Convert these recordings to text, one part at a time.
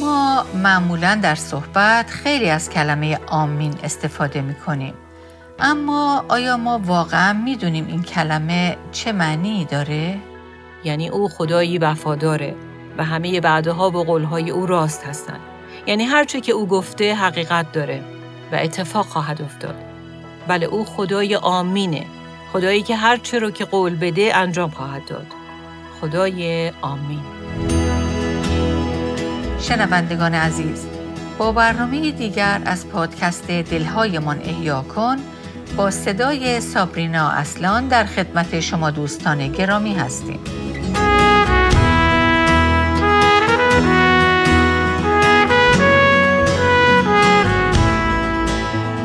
ما معمولا در صحبت خیلی از کلمه آمین استفاده می کنیم. اما آیا ما واقعا می‌دونیم این کلمه چه معنی داره؟ یعنی او خدایی وفاداره و همه وعده ها و قول او راست هستند. یعنی هرچه که او گفته حقیقت داره و اتفاق خواهد افتاد. بله او خدای آمینه. خدایی که هرچه رو که قول بده انجام خواهد داد. خدای آمین. شنوندگان عزیز با برنامه دیگر از پادکست دلهایمان احیا کن با صدای سابرینا اصلان در خدمت شما دوستان گرامی هستیم.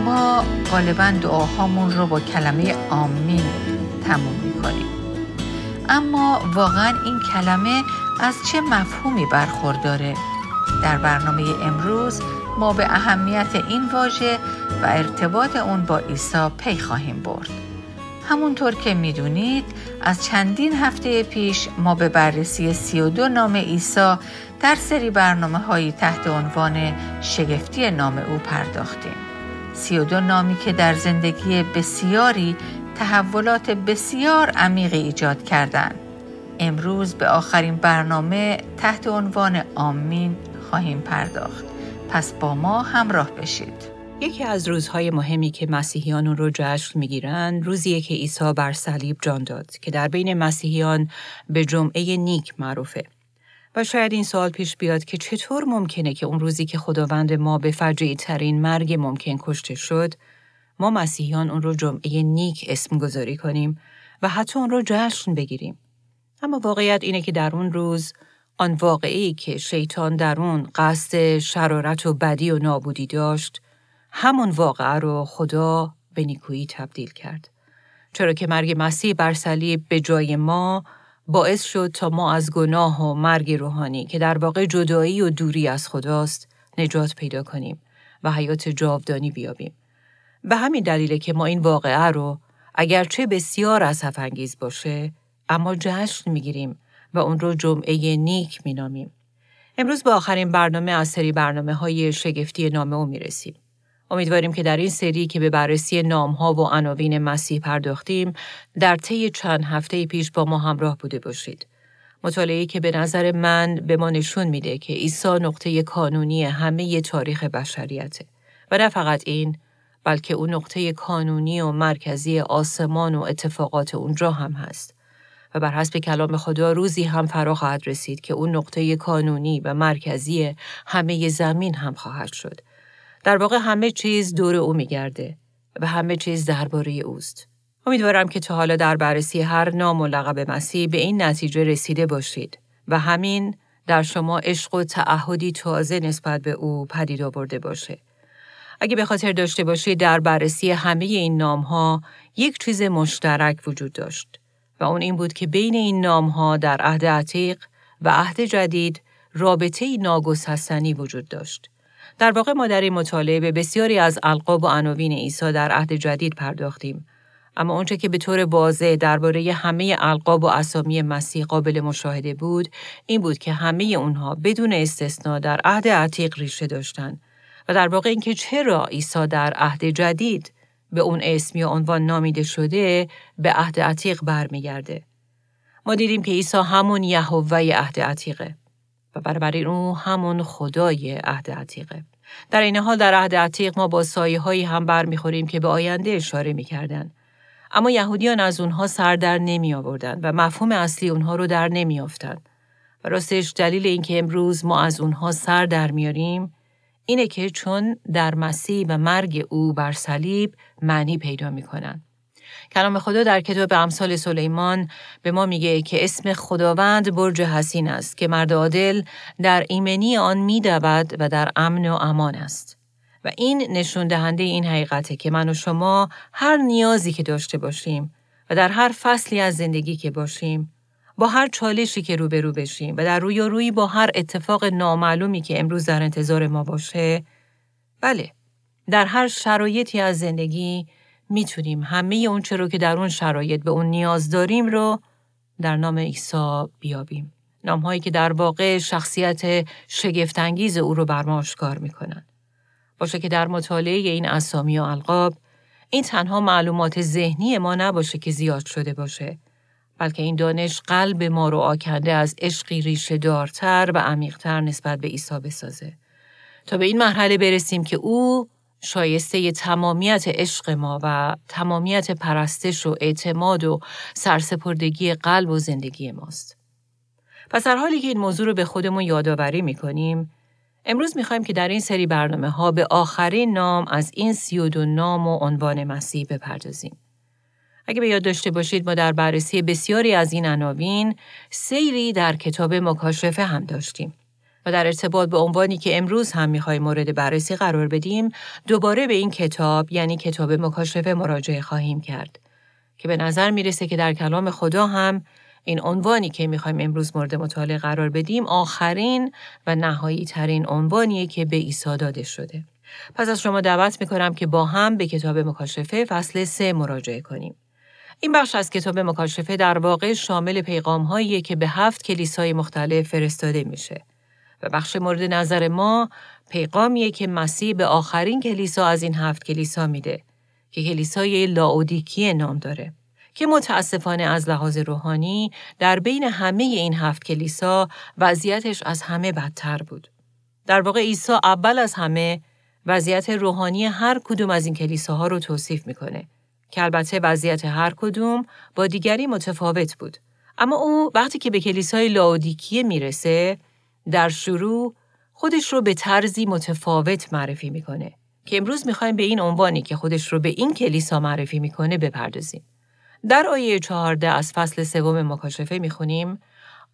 ما غالبا دعاهامون رو با کلمه آمین تموم می‌کنیم. اما واقعا این کلمه از چه مفهومی برخورداره؟ در برنامه امروز ما به اهمیت این واژه و ارتباط اون با عیسی پی خواهیم برد. همونطور که می‌دونید از چندین هفته پیش ما به بررسی 32 نام عیسی در سری برنامه هایی تحت عنوان شگفتی نام او پرداختیم. 32 نامی که در زندگی بسیاری تحولات بسیار عمیقی ایجاد کردند. امروز به آخرین برنامه تحت عنوان آمین خواهیم پرداخت. پس با ما همراه بشید. یکی از روزهای مهمی که مسیحیان رو جشن می‌گیرند روزیه که عیسی بر صلیب جان داد که در بین مسیحیان به جمعه نیک معروفه. و شاید این سوال پیش بیاد که چطور ممکنه که اون روزی که خداوند ما به فجعی ترین مرگ ممکن کشته شد ما مسیحیان اون رو جمعه نیک اسم گذاری کنیم و حتی اون رو جشن بگیریم. اما واقعیت اینه که در اون روز آن واقعی که شیطان در اون قصد شرارت و بدی و نابودی داشت همون واقعه رو خدا به نیکویی تبدیل کرد. چرا که مرگ مسیح بر صلیب به جای ما باعث شد تا ما از گناه و مرگ روحانی که در واقع جدایی و دوری از خداست نجات پیدا کنیم و حیات جاودانی بیابیم. به همین دلیله که ما این واقعه رو اگرچه بسیار از باشه اما جشن می‌گیریم و اون رو جمعه نیک مینامیم. امروز با آخرین برنامه از سری برنامه های شگفتی نامه او می‌رسیم. امیدواریم که در این سری که به بررسی نامها و عناوین مسیح پرداختیم در طی چند هفته پیش با ما همراه بوده باشید. مطالعه که به نظر من به ما نشون میده که عیسی نقطه کانونی همه تاریخ بشریته و نه فقط این بلکه اون نقطه کانونی و مرکزی آسمان و اتفاقات اونجا هم هست. و بر حسب کلام خدا روزی هم فرا خواهد رسید که اون نقطه کانونی و مرکزی همه زمین هم خواهد شد. در واقع همه چیز دور او میگرده و همه چیز درباره اوست. امیدوارم که تا حالا در بررسی هر نام و لقب مسیح به این نتیجه رسیده باشید و همین در شما عشق و تعهدی تازه نسبت به او پدید آورده باشه. اگه به خاطر داشته باشید در بررسی همه این نام ها یک چیز مشترک وجود داشت. و اون این بود که بین این نام ها در عهد عتیق و عهد جدید رابطه ناگسستنی وجود داشت. در واقع ما در این مطالعه به بسیاری از القاب و عناوین عیسی در عهد جدید پرداختیم. اما اونچه که به طور واضح درباره همه القاب و اسامی مسیح قابل مشاهده بود، این بود که همه اونها بدون استثنا در عهد عتیق ریشه داشتند و در واقع اینکه چرا عیسی در عهد جدید به اون اسم یا عنوان نامیده شده به عهد عتیق برمیگرده. ما دیدیم که عیسی همون یهوه عهد عتیقه و برابر او همون خدای عهد عتیقه. در این حال در عهد عتیق ما با سایه هایی هم برمیخوریم که به آینده اشاره می‌کردن. اما یهودیان از اونها سر در نمی آوردن و مفهوم اصلی اونها رو در نمی آفتن. و راستش دلیل اینکه امروز ما از اونها سر در میاریم اینه که چون در مسیح و مرگ او بر صلیب معنی پیدا می‌کنن. کلام خدا در کتاب امثال سلیمان به ما میگه که اسم خداوند برج حسین است که مرد عادل در ایمنی آن میدود و در امن و امان است. و این نشون دهنده این حقیقته که من و شما هر نیازی که داشته باشیم و در هر فصلی از زندگی که باشیم با هر چالشی که روبرو بشیم و در روی و روی با هر اتفاق نامعلومی که امروز در انتظار ما باشه بله در هر شرایطی از زندگی می‌تونیم همه اون رو که در اون شرایط به اون نیاز داریم رو در نام عیسی بیابیم نامهایی که در واقع شخصیت شگفتانگیز او رو بر ما آشکار می‌کنن. باشه که در مطالعه این اسامی و القاب این تنها معلومات ذهنی ما نباشه که زیاد شده باشه بلکه این دانش قلب ما رو آکنده از عشقی ریشه دارتر و عمیقتر نسبت به عیسی بسازه تا به این مرحله برسیم که او شایسته تمامیت عشق ما و تمامیت پرستش و اعتماد و سرسپردگی قلب و زندگی ماست. پس در حالی که این موضوع رو به خودمون یادآوری می‌کنیم، امروز می‌خوایم که در این سری برنامه ها به آخرین نام از این سی و دو نام و عنوان مسیح بپردازیم. اگه به یاد داشته باشید ما در بررسی بسیاری از این عناوین سیری در کتاب مکاشفه هم داشتیم. و در ارتباط به عنوانی که امروز هم می‌خوایم مورد بررسی قرار بدیم دوباره به این کتاب یعنی کتاب مکاشفه مراجعه خواهیم کرد که به نظر می‌رسه که در کلام خدا هم این عنوانی که می‌خوایم امروز مورد مطالعه قرار بدیم آخرین و نهایی ترین عنوانیه که به عیسی داده شده. پس از شما دعوت می‌کنم که با هم به کتاب مکاشفه فصل سه مراجعه کنیم. این بخش از کتاب مکاشفه در واقع شامل پیغام که به هفت کلیسای مختلف فرستاده میشه. و بخش مورد نظر ما پیغامیه که مسیح به آخرین کلیسا از این هفت کلیسا میده که کلیسای لاودیکیه نام داره که متاسفانه از لحاظ روحانی در بین همه این هفت کلیسا وضعیتش از همه بدتر بود. در واقع عیسی اول از همه وضعیت روحانی هر کدوم از این کلیساها رو توصیف می‌کنه که البته وضعیت هر کدوم با دیگری متفاوت بود. اما او وقتی که به کلیسای لاودیکیه می‌رسه در شروع خودش رو به طرزی متفاوت معرفی می‌کنه که امروز می‌خوایم به این عنوانی که خودش رو به این کلیسا معرفی می‌کنه بپردازیم. در آیه چهارده از فصل سوم مکاشفه می‌خونیم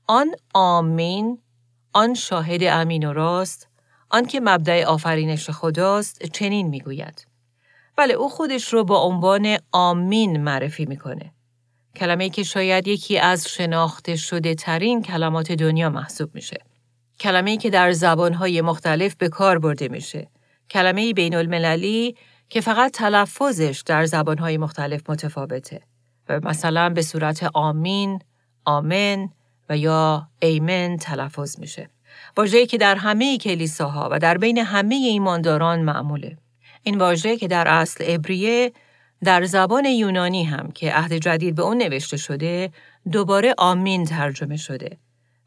آن آمین آن شاهد امین و راست آن که مبدع آفرینش خداست چنین می‌گوید بله او خودش رو با عنوان آمین معرفی می‌کنه کلمه که شاید یکی از شناخته شده ترین کلمات دنیا محسوب میشه کلمه‌ای که در زبانهای مختلف به کار برده میشه. کلمه بین المللی که فقط تلفظش در زبانهای مختلف متفاوته و مثلا به صورت آمین، آمن و یا ایمن تلفظ میشه. واژه‌ای که در همه کلیساها و در بین همه ایمانداران معموله. این واژه که در اصل عبریه در زبان یونانی هم که عهد جدید به اون نوشته شده دوباره آمین ترجمه شده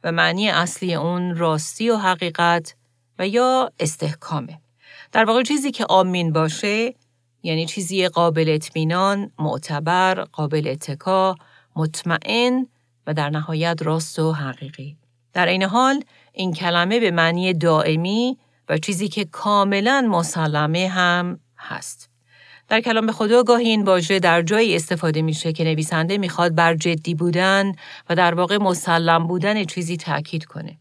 و معنی اصلی اون راستی و حقیقت و یا استحکامه. در واقع چیزی که آمین باشه یعنی چیزی قابل اطمینان، معتبر، قابل اتکا، مطمئن و در نهایت راست و حقیقی. در این حال این کلمه به معنی دائمی و چیزی که کاملا مسلمه هم هست. در کلام خدا گاهی این واژه در جایی استفاده میشه که نویسنده می‌خواد بر جدی بودن و در واقع مسلم بودن چیزی تاکید کنه.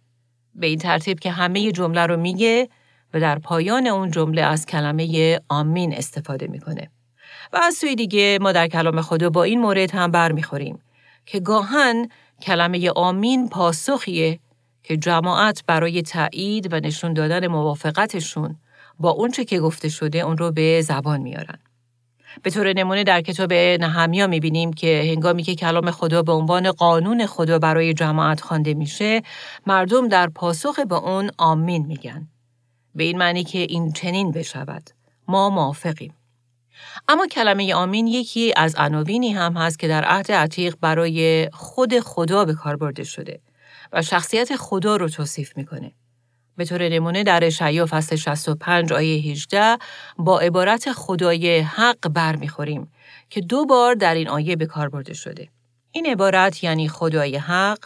به این ترتیب که همه جمله رو میگه و در پایان اون جمله از کلمه آمین استفاده می‌کنه. و از سوی دیگه ما در کلام خدا با این مورد هم برمیخوریم که گاهن کلمه آمین پاسخیه که جماعت برای تایید و نشون دادن موافقتشون با اونچه که گفته شده اون رو به زبان میارن. به طور نمونه در کتاب نهمیا می‌بینیم که هنگامی که کلام خدا به عنوان قانون خدا برای جماعت خوانده میشه مردم در پاسخ به اون آمین میگن. به این معنی که این چنین بشود. ما موافقیم. اما کلمه آمین یکی از عناوینی هم هست که در عهد عتیق برای خود خدا به کار برده شده. و شخصیت خدا رو توصیف می‌کنه به طور نمونه در اشعیا فصل 65 آیه 18 با عبارت خدای حق برمیخوریم که دو بار در این آیه به کار برده شده. این عبارت یعنی خدای حق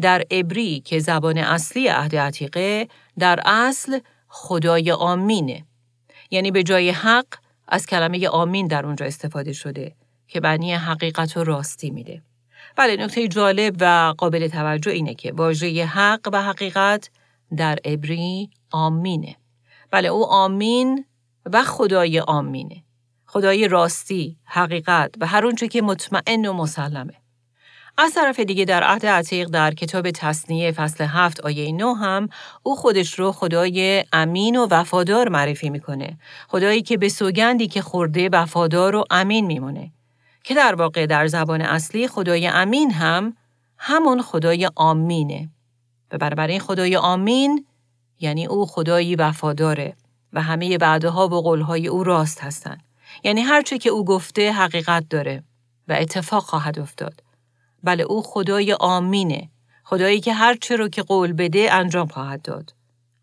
در عبری که زبان اصلی عهد عتیقه در اصل خدای آمینه. یعنی به جای حق از کلمه آمین در اونجا استفاده شده که معنی حقیقت و راستی میده. بله نکته جالب و قابل توجه اینه که واژه حق و حقیقت در عبری آمینه. بله او آمین و خدای آمینه. خدای راستی، حقیقت و هر اونچه که مطمئن و مسلمه. از طرف دیگه در عهد عتیق در کتاب تصنیه فصل هفت آیه نو هم او خودش رو خدای امین و وفادار معرفی می‌کنه. خدایی که به سوگندی که خورده وفادار و امین میمونه. که در واقع در زبان اصلی خدای امین هم همون خدای آمینه. و بنابراین خدای آمین یعنی او خدایی وفاداره و همه بعدها و قولهای او راست هستند. یعنی هرچه که او گفته حقیقت داره و اتفاق خواهد افتاد. بله او خدای آمینه. خدایی که هرچه رو که قول بده انجام خواهد داد.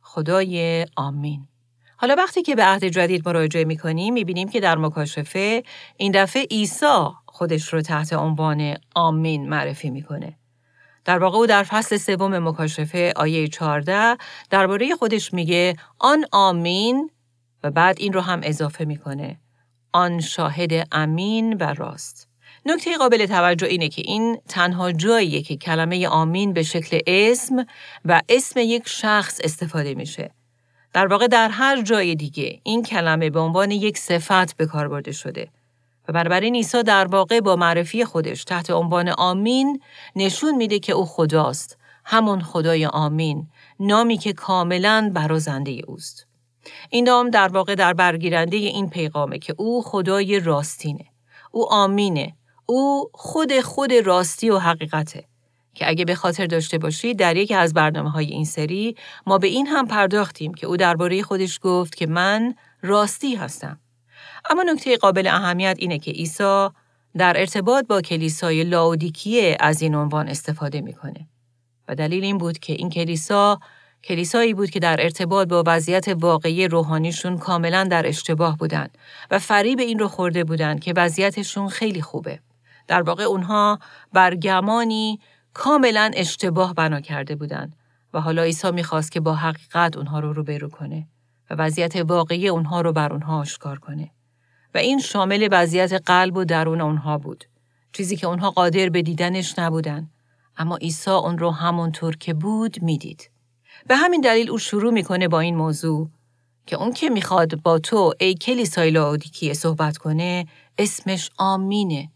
خدای آمین. حالا وقتی که به عهد جدید مراجعه می بینیم که در مکاشفه این دفعه عیسی خودش رو تحت عنوان آمین معرفی می‌کنه. در واقع او در فصل سوم مکاشفه آیه 14 درباره خودش میگه آن آمین و بعد این رو هم اضافه می‌کنه. آن شاهد امین و راست. نکته قابل توجه اینه که این تنها جاییه که کلمه آمین به شکل اسم و اسم یک شخص استفاده میشه. در واقع در هر جای دیگه این کلمه به عنوان یک صفت به کار برده شده و بنابراین عیسی در واقع با معرفی خودش تحت عنوان آمین نشون میده که او خداست همون خدای آمین نامی که کاملا برازنده اوست. این نام در واقع در برگیرنده این پیغامه که او خدای راستینه او آمینه او خود خود راستی و حقیقته. که اگه به خاطر داشته باشید در یکی از برنامه های این سری ما به این هم پرداختیم که او درباره خودش گفت که من راستی هستم. اما نکته قابل اهمیت اینه که عیسی در ارتباط با کلیسای لاودیکیه از این عنوان استفاده می‌کنه. و دلیل این بود که این کلیسا کلیسایی بود که در ارتباط با وضعیت واقعی روحانیشون کاملا در اشتباه بودند و فریب این رو خورده بودند که وضعیتشون خیلی خوبه. در واقع اونها برگمانی کاملا اشتباه بنا کرده بودند و حالا عیسی می‌خواست که با حقیقت اونها رو روبرو کنه و وضعیت واقعی اونها رو بر اونها آشکار کنه. و این شامل وضعیت قلب و درون اونها بود. چیزی که اونها قادر به دیدنش نبودن. اما عیسی اون رو همونطور که بود می‌دید. به همین دلیل او شروع می‌کنه با این موضوع که اون که می‌خواد با تو ای کلیسای لاودیکیه صحبت کنه اسمش آمینه.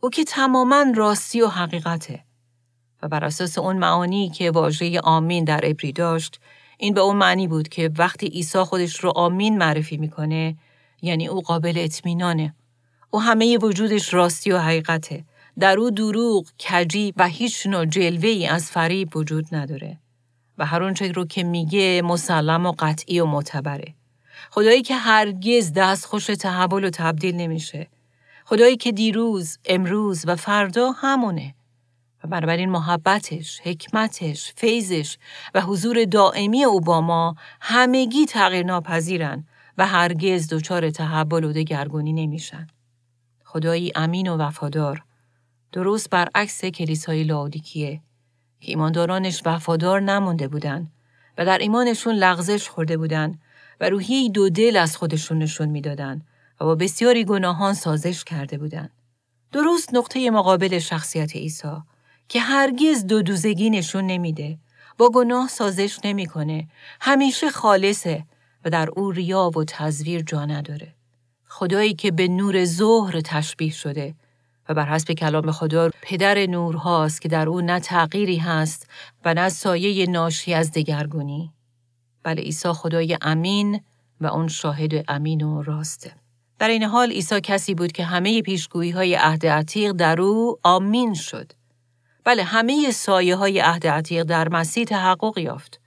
او که تماما راستی و حقیقته. و بر اساس اون معانی که واژه آمین در عبری داشت این به اون معنی بود که وقتی عیسی خودش رو آمین معرفی می‌کنه یعنی او قابل اطمینانه. او همه وجودش راستی و حقیقته. در او دروغ، کجی و هیچ نوع جلوه ای از فریب وجود نداره. و هر اون رو که میگه مسلم و قطعی و معتبره. خدایی که هرگز دست خوش تحول و تبدیل نمیشه. خدایی که دیروز، امروز و فردا همونه. و بنابراین محبتش، حکمتش، فیضش و حضور دائمی او با ما همگی تغییر ناپذیرن و هرگز دچار تحول و دگرگونی نمیشن. خدایی امین و وفادار درست برعکس کلیسای لاودیکیه که ایماندارانش وفادار نمونده بودن و در ایمانشون لغزش خورده بودن و روحی دو دل از خودشون نشون می‌دادن و با بسیاری گناهان سازش کرده بودند. درست نقطه مقابل شخصیت عیسی که هرگز دو دوزگی نشون نمیده. با گناه سازش نمی‌کنه. همیشه خالصه و در او ریا و تزویر جا نداره. خدایی که به نور ظهر تشبیه شده و بر حسب کلام خدا پدر نور هاست که در او نه تغییری هست و نه سایه ناشی از دگرگونی. بله عیسی خدای امین و اون شاهد امین و راسته. در این حال عیسی کسی بود که همه پیشگویی های عهد عتیق در او آمین شد. بله همه سایه های عهد عتیق در مسیح تحقق یافت.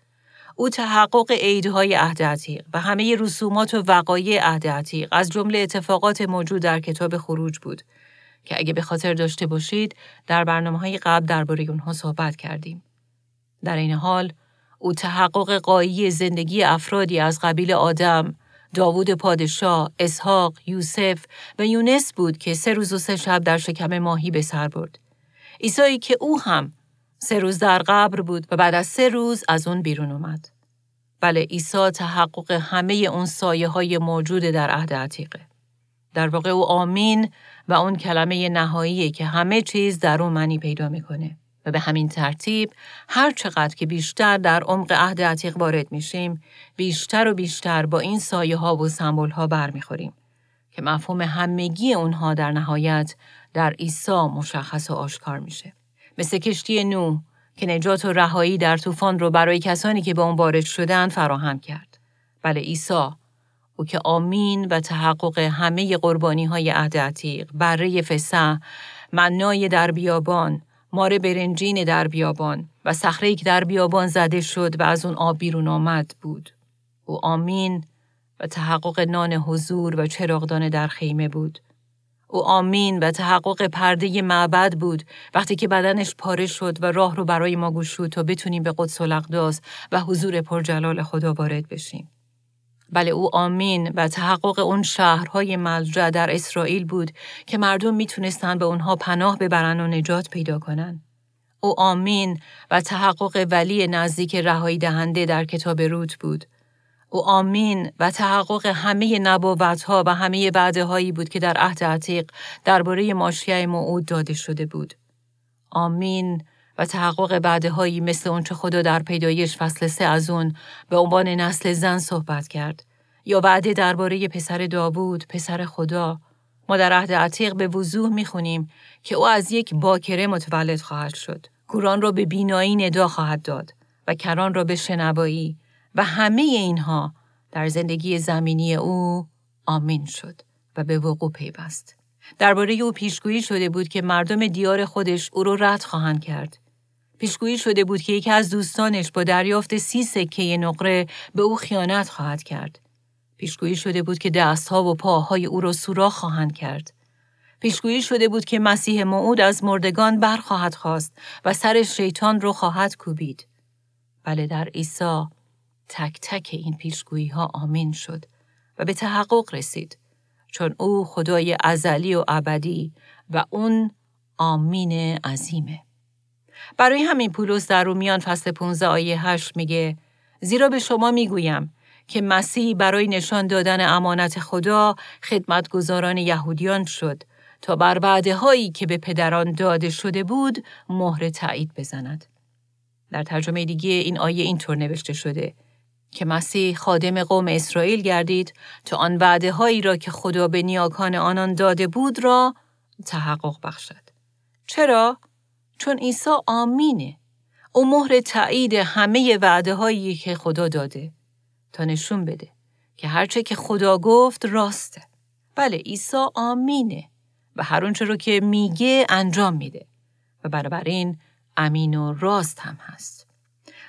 او تحقق عیدهای عهد عتیق و همه رسومات و وقایع عهد عتیق از جمله اتفاقات موجود در کتاب خروج بود که اگه به خاطر داشته باشید در برنامه های قبل درباره اونها صحبت کردیم. در این حال او تحقق قایی زندگی افرادی از قبیل آدم، داوود پادشاه، اسحاق، یوسف و یونس بود که سه روز و سه شب در شکم ماهی به سر برد. عیسایی که او هم سه روز در قبر بود و بعد از سه روز از اون بیرون اومد. بله عیسی تحقق همه اون سایه های موجود در عهد عتیقه. در واقع او آمین و اون کلمه نهایی که همه چیز در اون معنی پیدا می‌کنه. و به همین ترتیب هر چقدر که بیشتر در عمق عهد عتیق وارد میشیم بیشتر و بیشتر با این سایه ها و سمبول ها برمیخوریم که مفهوم همگی اونها در نهایت در عیسی مشخص و آشکار میشه. مثل کشتی نو که نجات و رهایی در طوفان رو برای کسانی که به اون وارد شدن فراهم کرد. بله عیسی او که آمین و تحقق همه قربانی های عهد عتیق، بره فسح، منای در بیابان، مار برنجین در بیابان و صخره که در بیابان زده شد و از اون آب بیرون آمد بود. او آمین و تحقق نان حضور و چراغدان در خیمه بود. او آمین و تحقق پرده معبد بود وقتی که بدنش پاره شد و راه رو برای ما گشود تا بتونیم به قدس الاقداس و حضور پرجلال خدا وارد بشیم. بله او آمین و تحقق اون شهرهای ملجع در اسرائیل بود که مردم می‌تونستن به اونها پناه ببرن و نجات پیدا کنن. او آمین و تحقق ولی نزدیک رهایی دهنده در کتاب روت بود. او آمین و تحقق همه نبوت ها و همه وعده هایی بود که در عهد عتیق درباره ماشیه موعود داده شده بود. آمین و تحقق بعده هایی مثل اونچه خدا در پیدایش فصل سه از اون به عنوان نسل زن صحبت کرد یا وعده درباره پسر داوود پسر خدا ما در عهد عتیق به وضوح می‌خونیم که او از یک باکره متولد خواهد شد کوران را به بینایی ندا خواهد داد و کران را به شنوایی و همه اینها در زندگی زمینی او آمین شد و به وقوع پیوست. درباره او پیشگویی شده بود که مردم دیار خودش او را رد خواهند کرد. پیشگویی شده بود که یکی از دوستانش با دریافت سی سکه نقره به او خیانت خواهد کرد. پیشگویی شده بود که دستها و پاهای او را سوراخ خواهند کرد. پیشگویی شده بود که مسیح موعود از مردگان برخواهد خواست و سر شیطان رو خواهد کوبید. بله در عیسی تک تک این پیشگویی ها آمین شد و به تحقق رسید چون او خدای ازلی و ابدی و اون آمین عظیمه. برای همین پولس در رومیان فصل 15 آیه 8 میگه زیرا به شما می‌گویم که مسیح برای نشان دادن امانت خدا خدمتگزاران یهودیان شد تا بر وعده هایی که به پدران داده شده بود مهر تایید بزند. در ترجمه دیگه این آیه اینطور نوشته شده که مسیح خادم قوم اسرائیل گردید تا آن وعده هایی را که خدا به نیاکان آنان داده بود را تحقق بخشد. چرا؟ چون عیسی آمینه. او مهر تایید همه وعده هایی که خدا داده تا نشون بده که هرچه که خدا گفت راسته. بله عیسی آمینه و هر اونچه رو که میگه انجام میده و بنابراین امین و راست هم هست.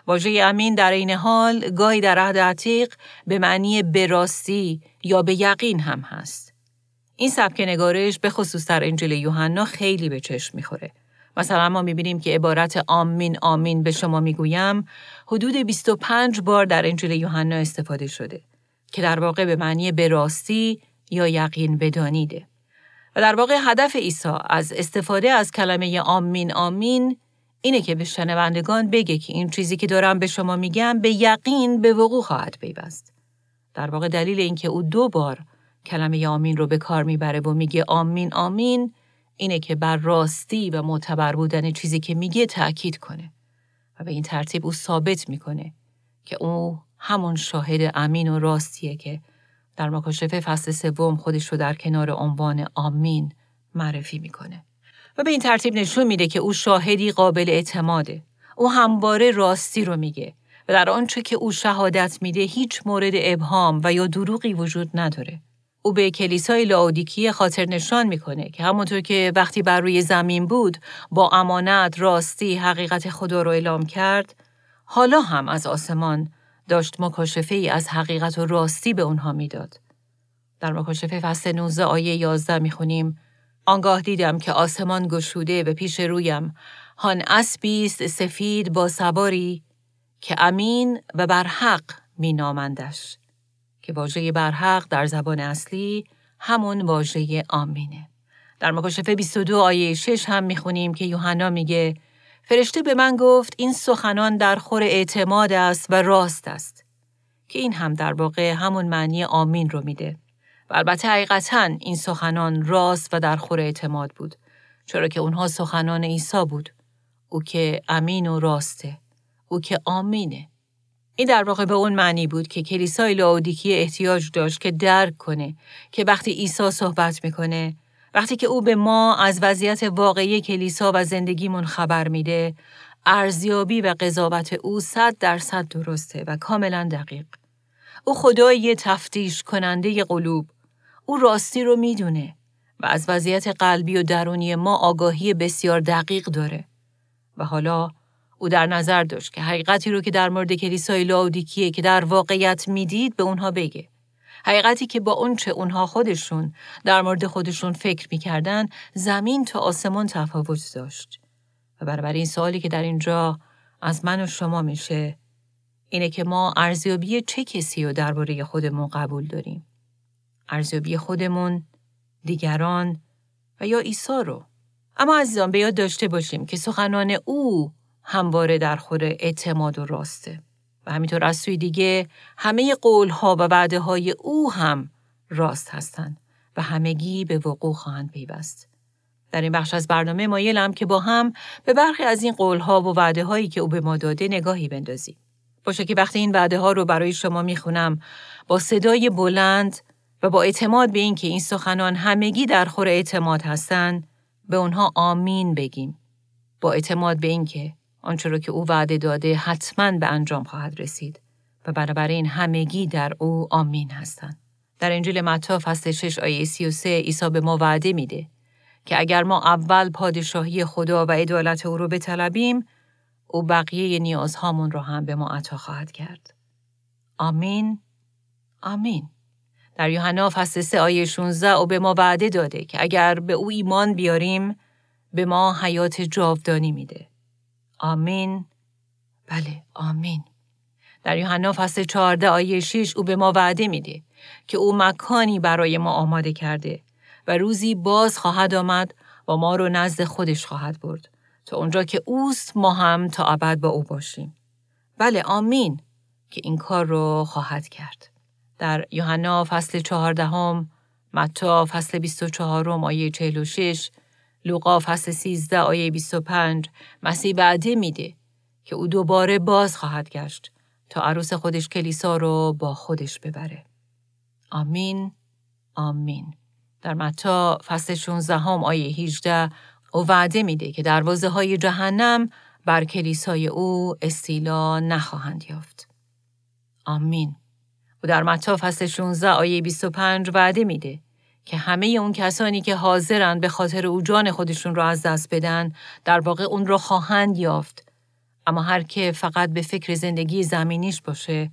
واژه امین در این حال گاهی در عهد عتیق به معنی براستی یا به یقین هم هست. این سبک نگارش به خصوص در انجیل یوحنا خیلی به چشم می‌خوره. مثلا ما می‌بینیم که عبارت آمین آمین به شما می‌گویم حدود 25 بار در انجیل یوحنا استفاده شده که در واقع به معنی براستی یا یقین بدانیده. و در واقع هدف عیسی از استفاده از کلمه آمین آمین اینه که به شنوندگان بگه که این چیزی که دارم به شما میگم به یقین به وقوع خواهد پیوست. در واقع دلیل اینکه او دو بار کلمه آمین رو به کار می‌بره و میگه آمین آمین اینه که بر راستی و معتبر بودن چیزی که میگه تأکید کنه و به این ترتیب او ثابت می‌کنه که او همون شاهد امین و راستیه که در مکاشفه فصل سوم خودش رو در کنار عنوان آمین معرفی می‌کنه. و به این ترتیب نشون میده که او شاهدی قابل اعتماده. او همواره راستی رو میگه و در آنچه که او شهادت میده هیچ مورد ابهام و یا دروغی وجود نداره. او به کلیسای لاودیکی خاطر نشان می‌کنه که همونطور که وقتی بر روی زمین بود با امانت، راستی، حقیقت خدا رو اعلام کرد، حالا هم از آسمان داشت مکاشفه ای از حقیقت و راستی به اونها می‌داد. در مکاشفه فصل 19 آیه 11 می‌خونیم آنگاه دیدم که آسمان گشوده به پیش رویم هان اسبی سفید با سواری که امین و برحق می نامندش که واژه برحق در زبان اصلی همون واژه آمینه. در مکاشفه 22 آیه 6 هم می‌خونیم که یوحنا میگه فرشته به من گفت این سخنان در خور اعتماد است و راست است که این هم در واقع همون معنی آمین رو میده. و البته حقیقتا این سخنان راست و در خور اعتماد بود چرا که اونها سخنان عیسی بود. او که امین و راسته او که آمینه. این در واقع به اون معنی بود که کلیسای لاودیکی احتیاج داشت که درک کنه که وقتی عیسی صحبت می‌کنه وقتی که او به ما از وضعیت واقعی کلیسا و زندگیمون خبر میده ارزیابی و قضاوت او صد درصد درسته و کاملا دقیق. او خدای تفتیش کننده قلوب او راستی رو می‌دونه و از وضعیت قلبی و درونی ما آگاهی بسیار دقیق داره و حالا او در نظر داشت که حقیقتی رو که در مورد کلیسای لاودیکیه که در واقعیت می‌دید به اونها بگه. حقیقتی که با اونچه اونها خودشون در مورد خودشون فکر می‌کردن زمین تا آسمان تفاوت داشت. و برابر این سوالی که در اینجا از من و شما میشه اینه که ما ارزیابی چه کسی رو درباره خودمون قبول داریم. ارزیابی خودمون، دیگران و یا عیسی رو. اما عزیزان به یاد داشته باشیم که سخنان او همواره در خور اعتماد و راسته. و همینطور از سوی دیگه همه قولها و وعده های او هم راست هستند و همگی به وقوع خواهند پیوست. در این بخش از برنامه مایلم که با هم به برخی از این قولها و وعده هایی که او به ما داده نگاهی بندازیم. باشه که وقتی این وعده ها رو برای شما می‌خونم با صدای بلند و با اعتماد به اینکه این سخنان همگی در خور اعتماد هستند به اونها آمین بگیم با اعتماد به اینکه آنچه را که او وعده داده حتما به انجام خواهد رسید و بنابراین همگی در او آمین هستند. در انجیل متی فصل 6 آیه 33 عیسی به ما وعده میده که اگر ما اول پادشاهی خدا و عدالت او رو بطلبیم او بقیه نیازهامون رو هم به ما عطا خواهد کرد. آمین آمین در یوحنا فصل 3 آیه 16 او به ما وعده داده که اگر به او ایمان بیاریم به ما حیات جاودانی میده. آمین. بله، آمین. در یوحنا فصل 14 آیه 6 او به ما وعده میده که او مکانی برای ما آماده کرده و روزی باز خواهد آمد و ما رو نزد خودش خواهد برد تا اونجا که اوست ما هم تا ابد با او باشیم. بله آمین که این کار رو خواهد کرد. در یوحنا فصل چهاردهم، متا فصل 24 آیه 46 لوقا فصل 13 آیه 25 مسیح وعده میده که او دوباره باز خواهد گشت تا عروس خودش کلیسا رو با خودش ببره. آمین آمین. در متا فصل 16 هم آیه 18 او وعده میده که دروازه های جهنم بر کلیسای او استیلا نخواهند یافت. آمین. و در متا فصل 16 آیه 25 وعده میده که همه اون کسانی که حاضرن به خاطر او جان خودشون رو از دست بدن در واقع اون رو خواهند یافت اما هر که فقط به فکر زندگی زمینیش باشه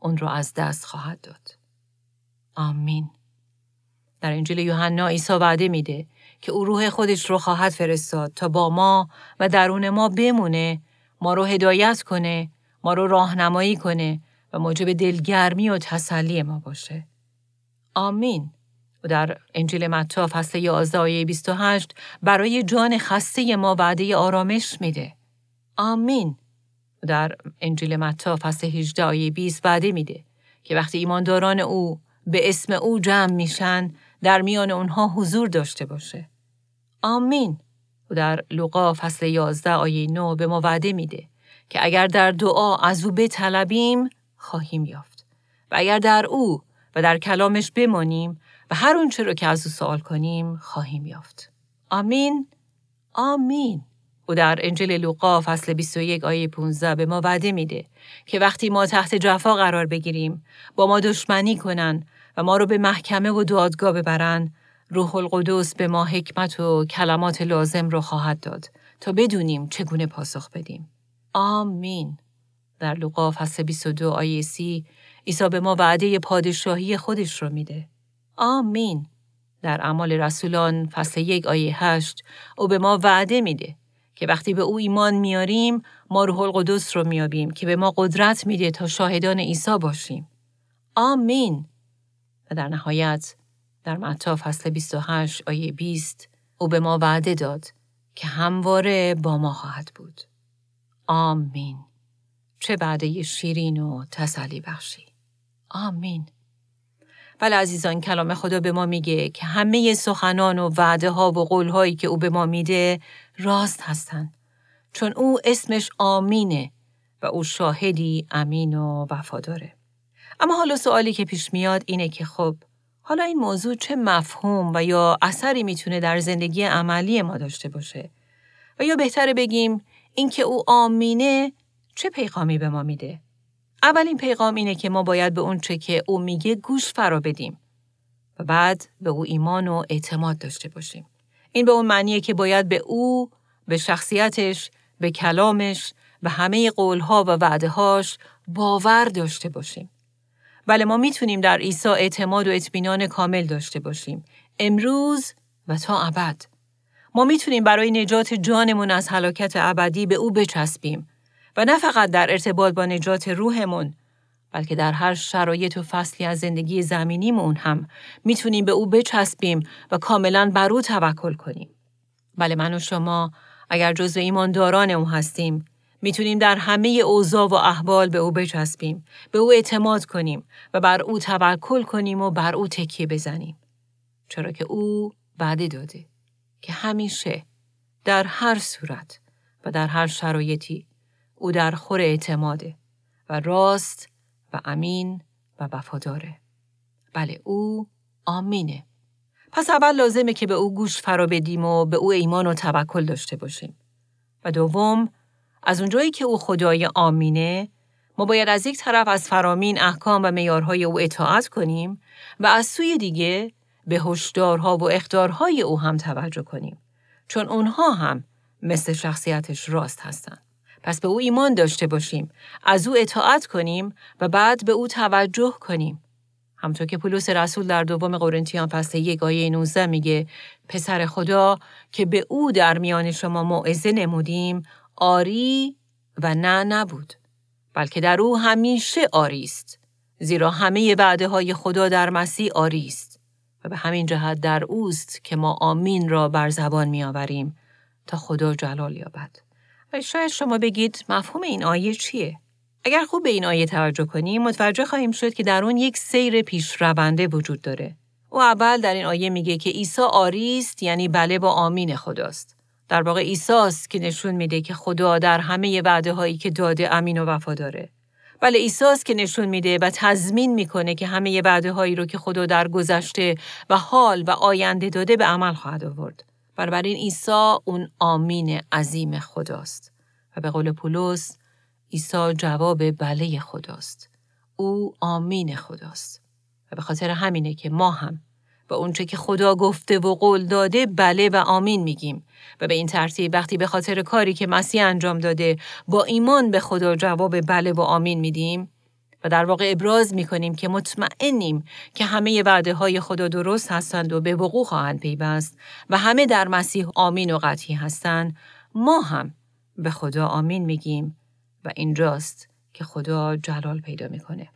اون رو از دست خواهد داد. آمین. در انجیل یوحنا عیسی وعده میده که او روح خودش رو خواهد فرستاد تا با ما و درون ما بمونه، ما رو هدایت کنه، ما رو راهنمایی کنه و موجب دلگرمی و تسلی ما باشه. آمین. و در انجیل متی فصل 11 آیه 28 برای جان خسته ما وعده آرامش میده. آمین. و در انجیل متی فصل 18 آیه 20 وعده میده که وقتی ایمانداران او به اسم او جمع میشن در میان اونها حضور داشته باشه. آمین. و در لوقا فصل 11 آیه 9 به ما وعده میده که اگر در دعا از او بطلبیم خواهیم یافت. و اگر در او و در کلامش بمانیم و هر اونچه رو که از او سوال کنیم خواهیم یافت. آمین. آمین. او در انجیل لوقا فصل 21 آیه 15 به ما وعده میده که وقتی ما تحت جفا قرار بگیریم با ما دشمنی کنن و ما رو به محکمه و دادگاه ببرن روح القدس به ما حکمت و کلمات لازم رو خواهد داد تا بدونیم چگونه پاسخ بدیم. آمین. در لوقا فصل 22 آیه سی عیسی به ما وعده پادشاهی خودش رو میده. آمین. در اعمال رسولان فصل یک آیه هشت او به ما وعده میده که وقتی به او ایمان میاریم ما روح القدس رو میابیم که به ما قدرت میده تا شاهدان عیسی باشیم. آمین. و در نهایت در متا فصل 28 آیه 20 او به ما وعده داد که همواره با ما خواهد بود. آمین. چه بعده شیرین و تسلی بخشی. آمین. بله عزیزان کلام خدا به ما میگه که همه سخنان و وعده ها و قول هایی که او به ما میده راست هستند. چون او اسمش آمینه و او شاهدی امین و وفاداره. اما حالا سوالی که پیش میاد اینه که خب حالا این موضوع چه مفهوم و یا اثری می‌تونه در زندگی عملی ما داشته باشه و یا بهتره بگیم اینکه او آمینه چه پیغامی به ما میده اولین پیغام اینه که ما باید به اون چه که او میگه گوش فرا بدیم و بعد به او ایمان و اعتماد داشته باشیم این به اون معنیه که باید به او به شخصیتش به کلامش و همه قولها و وعدهاش باور داشته باشیم. بله ما می‌تونیم در عیسی اعتماد و اطمینان کامل داشته باشیم. امروز و تا ابد. ما می‌تونیم برای نجات جانمون از هلاکت ابدی به او بچسبیم و نه فقط در ارتباط با نجات روحمون بلکه در هر شرایط و فصلی از زندگی زمینیمون هم می‌تونیم به او بچسبیم و کاملا بر او توکل کنیم. بله من و شما اگر جزو ایمانداران او هستیم می‌تونیم در همه اوضاع و احوال به او بچسبیم، به او اعتماد کنیم و بر او توکل کنیم و بر او تکیه بزنیم. چرا که او وعده داده که همیشه در هر صورت و در هر شرایطی او در خور اعتماده و راست و امین و وفاداره. بله او آمینه. پس اول لازمه که به او گوش فرا بدیم و به او ایمان و توکل داشته باشیم. و دوم از اونجایی که او خدای آمینه ما باید از یک طرف از فرامین احکام و میارهای او اطاعت کنیم و از سوی دیگه به هشدارها و اختارهای او هم توجه کنیم چون اونها هم مثل شخصیتش راست هستند. پس به او ایمان داشته باشیم، از او اطاعت کنیم و بعد به او توجه کنیم. همطور که پولس رسول در دوم قرنتیان فصل یک آیه 19 میگه پسر خدا که به او در میان شما موعظه نمودیم آری و نه نبود بلکه در او همیشه آری است. زیرا همه وعده های خدا در مسیح آری است و به همین جهت در اوست که ما آمین را بر زبان میآوریم تا خدا جلال یابد. شاید شما بگید مفهوم این آیه چیه اگر خوب به این آیه توجه کنیم متوجه خواهیم شد که در اون یک سیر پیش رونده وجود داره او اول در این آیه میگه که عیسی آری است یعنی بله با آمین خداست در واقع عیسی که نشون میده که خدا در همه وعده هایی که داده امین و وفاداره. بله عیسی که نشون میده و تضمین می‌کنه که همه وعده هایی رو که خدا در گذشته و حال و آینده داده به عمل خواهد آورد. بنابراین عیسی اون آمین عظیم خداست. و به قول پولس عیسی جواب بله خداست. او آمین خداست. و به خاطر همینه که ما هم و اونچه که خدا گفته و قول داده بله و آمین میگیم و به این ترتیب وقتی به خاطر کاری که مسیح انجام داده با ایمان به خدا جواب بله و آمین میدیم و در واقع ابراز می‌کنیم که مطمئنیم که همه وعده های خدا درست هستند و به وقوع خواهند پیوست و همه در مسیح آمین و قطعی هستند. ما هم به خدا آمین میگیم و اینجاست که خدا جلال پیدا می‌کنه.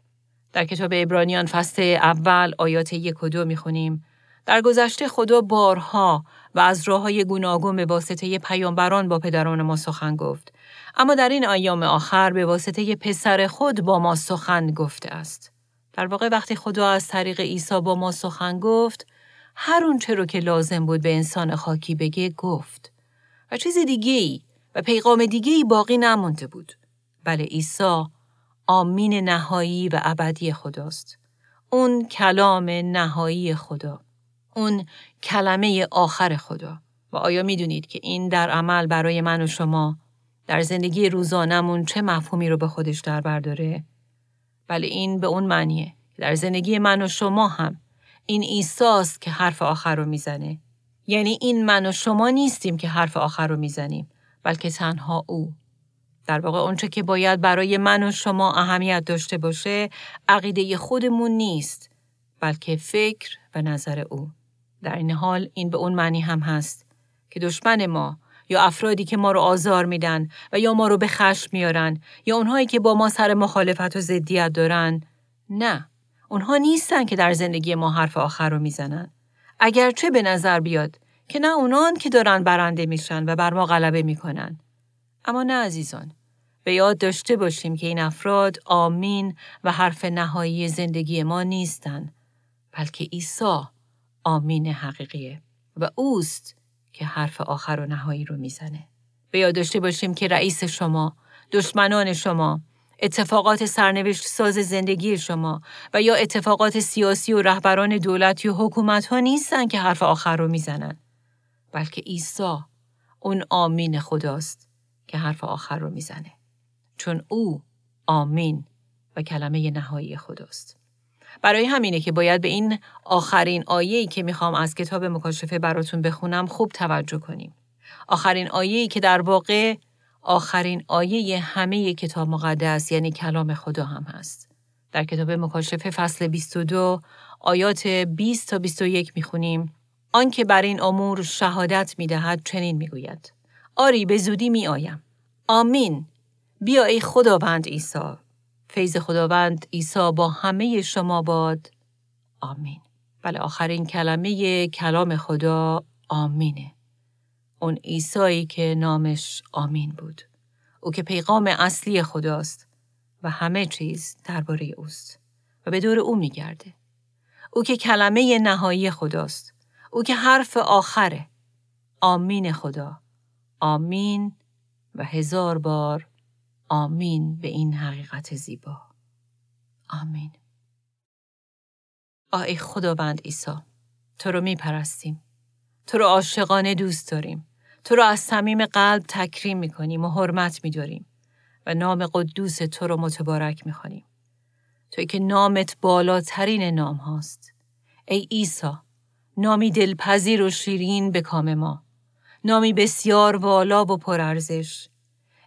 در کتاب ابرانیان فصل اول آیات یک و دو می‌خونیم. در گذشته خدا بارها و از راه های گوناگون به واسطه پیامبران با پدران ما سخن گفت. اما در این ایام آخر به واسطه پسر خود با ما سخن گفته است. در واقع وقتی خدا از طریق عیسی با ما سخن گفت، هر اون رو که لازم بود به انسان خاکی بگه گفت. و چیز دیگه ای و پیغام دیگه ای باقی نمونده بود. بله عیسی آمین نهایی و ابدی خداست. اون کلام نهایی خدا. اون کلمه آخر خدا. و آیا می‌دونید که این در عمل برای من و شما در زندگی روزانمون چه مفهومی رو به خودش در برداره؟ بله این به اون معنیه. در زندگی من و شما هم این ایساست که حرف آخر رو می‌زنه. یعنی این من و شما نیستیم که حرف آخر رو می‌زنیم بلکه تنها او. در واقع اونچه که باید برای من و شما اهمیت داشته باشه عقیده خودمون نیست بلکه فکر و نظر او. در این حال این به اون معنی هم هست که دشمن ما یا افرادی که ما رو آزار میدن و یا ما رو به خشم میارن یا اونهایی که با ما سر مخالفت و ضدیت دارن. نه اونها نیستن که در زندگی ما حرف آخر رو می‌زنن. اگرچه به نظر بیاد که نه اونان که دارن برنده میشن و بر ما غلبه می‌کنن. اما نه عزیزان به یاد داشته باشیم که این افراد آمین و حرف نهایی زندگی ما نیستن بلکه عیسی آمین حقیقیه و اوست که حرف آخر و نهایی رو می‌زنه. به یاد داشته باشیم که رئیس شما، دشمنان شما، اتفاقات سرنوشت ساز زندگی شما و یا اتفاقات سیاسی و رهبران دولتی و حکومت ها نیستن که حرف آخر رو می‌زنن. بلکه عیسی اون آمین خداست که حرف آخر رو می‌زنه. چون او آمین و کلمه نهایی خداست. برای همینه که باید به این آخرین آیه‌ای که می‌خوام از کتاب مکاشفه براتون بخونم خوب توجه کنیم. آخرین آیه‌ای که در واقع آخرین آیه همه کتاب مقدس یعنی کلام خدا هم هست. در کتاب مکاشفه فصل 22 آیات 20 تا 21 می‌خونیم آنکه بر این امور شهادت می‌دهد چنین می‌گوید آری به زودی می آیم. آمین. بیا ای خداوند عیسی. فیض خداوند عیسی با همه شما باد. آمین. بله آخرین کلمه کلام خدا آمینه. اون عیسایی که نامش آمین بود. او که پیغام اصلی خداست و همه چیز درباره اوست و به دور او میگرده. او که کلمه نهایی خداست. او که حرف آخره. آمین خدا. آمین و هزار بار آمین به این حقیقت زیبا. آمین. آی خداوند عیسی تو رو می پرستیم. تو رو عاشقانه دوست داریم. تو رو از صمیم قلب تکریم می کنیم و حرمت می داریم و نام قدوس تو رو متبارک می کنیم. توی که نامت بالاترین نام هاست. ای عیسی نامی دلپذیر و شیرین به کام ما. نامی بسیار والا و پرارزش.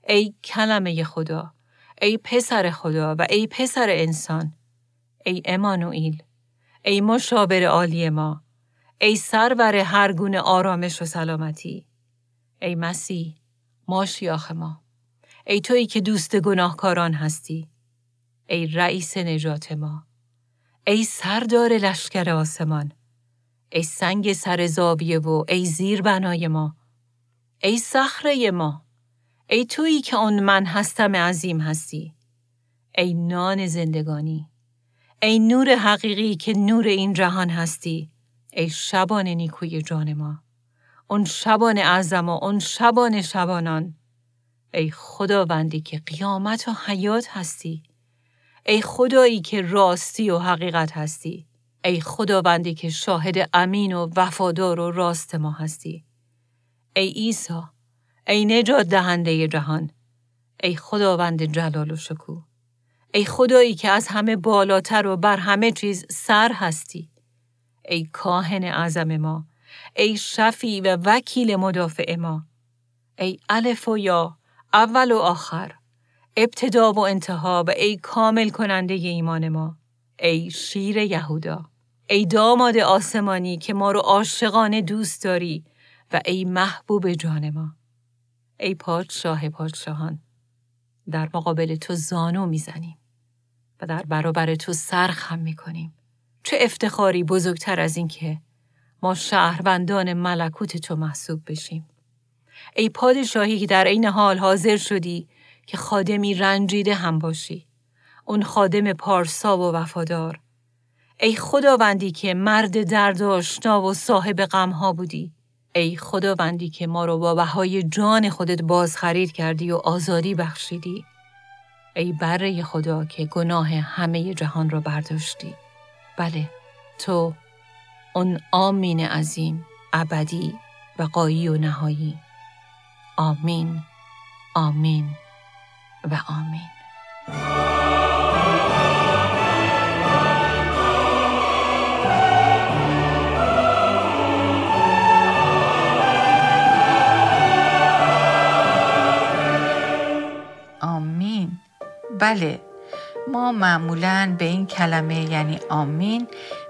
ای کلمه خدا، ای پسر خدا و ای پسر انسان، ای امانوئیل، ای مشاور عالی ما، ای سرور هر گونه آرامش و سلامتی، ای مسیح، ما شیاخ ما، ای تویی که دوست گناهکاران هستی، ای رئیس نجات ما، ای سردار لشکر آسمان، ای سنگ سر زاویه و ای زیر بنای ما، ای صخره ما، ای تویی که آن من هستم عظیم هستی، ای نان زندگانی، ای نور حقیقی که نور این جهان هستی، ای شبان نیکوی جان ما، اون شبان اعظم و اون شبان شبانان، ای خداوندی که قیامت و حیات هستی، ای خدایی که راستی و حقیقت هستی، ای خداوندی که شاهد امین و وفادار و راست ما هستی، ای عیسی ای نجات دهنده جهان ای خداوند جلال و شکوه. ای خدایی که از همه بالاتر و بر همه چیز سر هستی. ای کاهن اعظم ما ای شفی و وکیل مدافع ما. ای الف و یا اول و آخر. ابتدا و انتها و ای کامل کننده ایمان ما. ای شیر یهودا. ای داماد آسمانی که ما رو عاشقانه دوست داری و ای محبوب جان ما. ای پادشاه پادشاهان در مقابل تو زانو می‌زنیم و در برابر تو سرخم می‌کنیم. چه افتخاری بزرگتر از این که ما شهروندان ملکوت تو محسوب بشیم. ای پادشاهی که در این حال حاضر شدی که خادمی رنجیده هم باشی. اون خادم پارسا و وفادار. ای خداوندی که مرد درد آشنا و صاحب غمها بودی. ای خداوندی که ما رو با بهای جان خودت باز خرید کردی و آزادی بخشیدی. ای بره خدا که گناه همه جهان را برداشتی. بله تو اون آمین عظیم ابدی و قایی و نهایی. آمین آمین و آمین. بله. ما معمولا به این کلمه یعنی آمین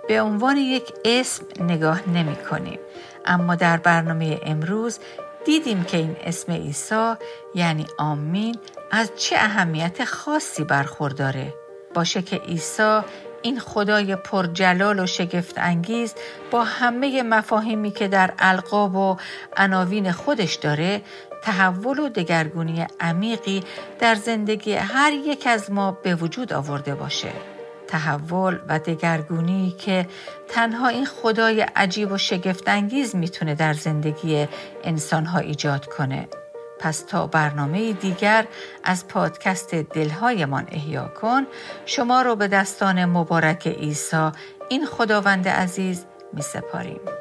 به عنوان یک اسم نگاه نمی کنیم. اما در برنامه امروز دیدیم که این اسم عیسی یعنی آمین از چه اهمیت خاصی برخورداره. باشه که عیسی این خدای پرجلال و شگفت انگیز با همه مفاهیمی که در القاب و عناوین خودش داره تحول و دگرگونی عمیقی در زندگی هر یک از ما به وجود آورده باشه. تحول و دگرگونی که تنها این خدای عجیب و شگفتانگیز می‌تونه در زندگی انسانها ایجاد کنه. پس تا برنامه دیگر از پادکست دلهایمان احیا کن شما رو به دستان مبارک عیسی این خداوند عزیز می سپاریم.